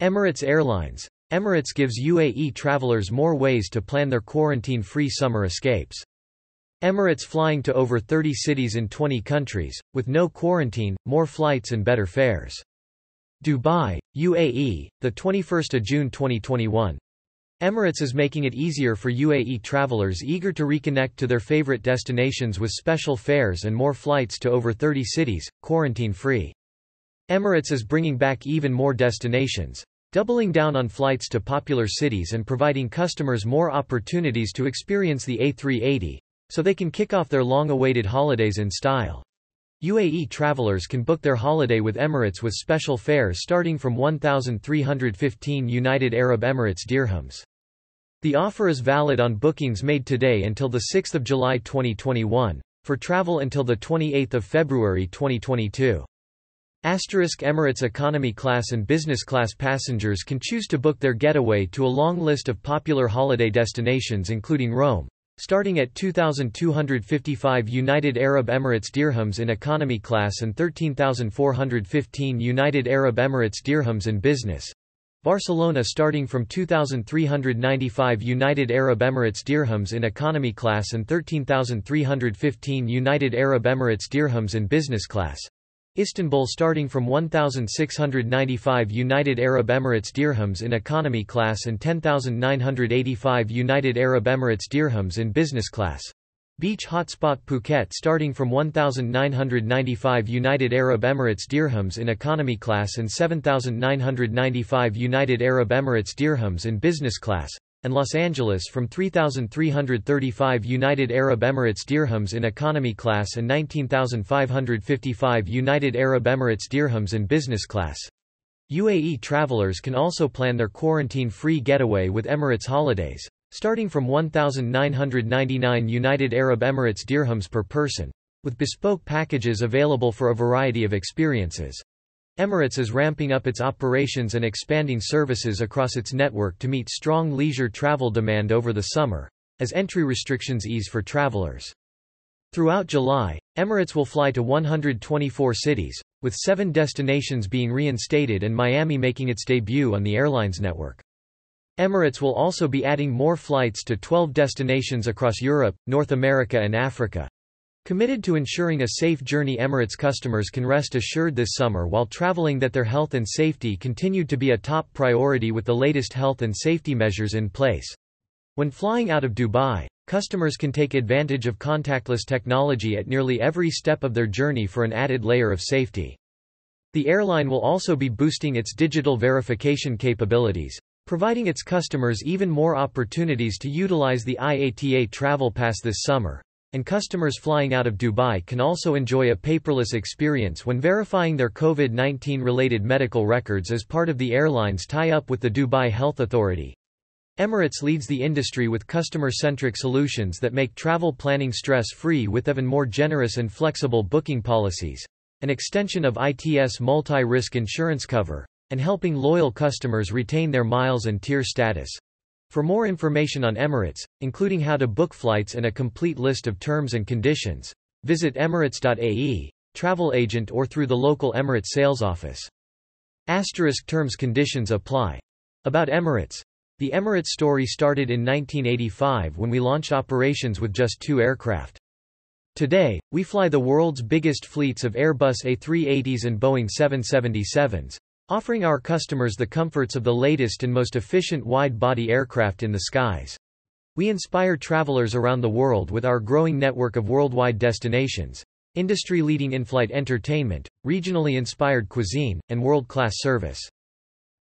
Emirates Airlines. Emirates gives UAE travelers more ways to plan their quarantine-free summer escapes. Emirates flying to over 30 cities in 20 countries, with no quarantine, more flights and better fares. Dubai, UAE, 21 June 2021. Emirates is making it easier for UAE travelers eager to reconnect to their favorite destinations with special fares and more flights to over 30 cities, quarantine-free. Emirates is bringing back even more destinations, doubling down on flights to popular cities and providing customers more opportunities to experience the A380, so they can kick off their long-awaited holidays in style. UAE travelers can book their holiday with Emirates with special fares starting from 1,315 United Arab Emirates dirhams. The offer is valid on bookings made today until 6 July 2021, for travel until 28 February 2022. Asterisk Emirates economy class and business class passengers can choose to book their getaway to a long list of popular holiday destinations including Rome, starting at 2,255 United Arab Emirates dirhams in economy class and 13,415 United Arab Emirates dirhams in business. Barcelona starting from 2,395 United Arab Emirates dirhams in economy class and 13,315 United Arab Emirates dirhams in business class. Istanbul starting from 1,695 United Arab Emirates dirhams in economy class and 10,985 United Arab Emirates dirhams in business class. Beach hotspot Phuket starting from 1,995 United Arab Emirates dirhams in economy class and 7,995 United Arab Emirates dirhams in business class and Los Angeles from 3,335 United Arab Emirates dirhams in economy class and 19,555 United Arab Emirates dirhams in business class. UAE travelers can also plan their quarantine-free getaway with Emirates holidays, starting from 1,999 United Arab Emirates dirhams per person, with bespoke packages available for a variety of experiences. Emirates is ramping up its operations and expanding services across its network to meet strong leisure travel demand over the summer, as entry restrictions ease for travelers. Throughout July, Emirates will fly to 124 cities, with seven destinations being reinstated and Miami making its debut on the airline's network. Emirates will also be adding more flights to 12 destinations across Europe, North America and Africa. Committed to ensuring a safe journey Emirates customers can rest assured this summer while traveling that their health and safety continued to be a top priority with the latest health and safety measures in place. When flying out of Dubai, customers can take advantage of contactless technology at nearly every step of their journey for an added layer of safety. The airline will also be boosting its digital verification capabilities, providing its customers even more opportunities to utilize the IATA Travel Pass this summer and customers flying out of Dubai can also enjoy a paperless experience when verifying their COVID-19 related medical records as part of the airline's tie-up with the Dubai Health Authority. Emirates leads the industry with customer-centric solutions that make travel planning stress-free with even more generous and flexible booking policies, an extension of ITS multi-risk insurance cover, and helping loyal customers retain their miles and tier status. For more information on Emirates, including how to book flights and a complete list of terms and conditions, visit emirates.ae, travel agent or through the local Emirates sales office. Asterisk terms conditions apply. About Emirates. The Emirates story started in 1985 when we launched operations with just two aircraft. Today, we fly the world's biggest fleets of Airbus A380s and Boeing 777s, offering our customers the comforts of the latest and most efficient wide-body aircraft in the skies. We inspire travelers around the world with our growing network of worldwide destinations, industry-leading in-flight entertainment, regionally inspired cuisine, and world-class service.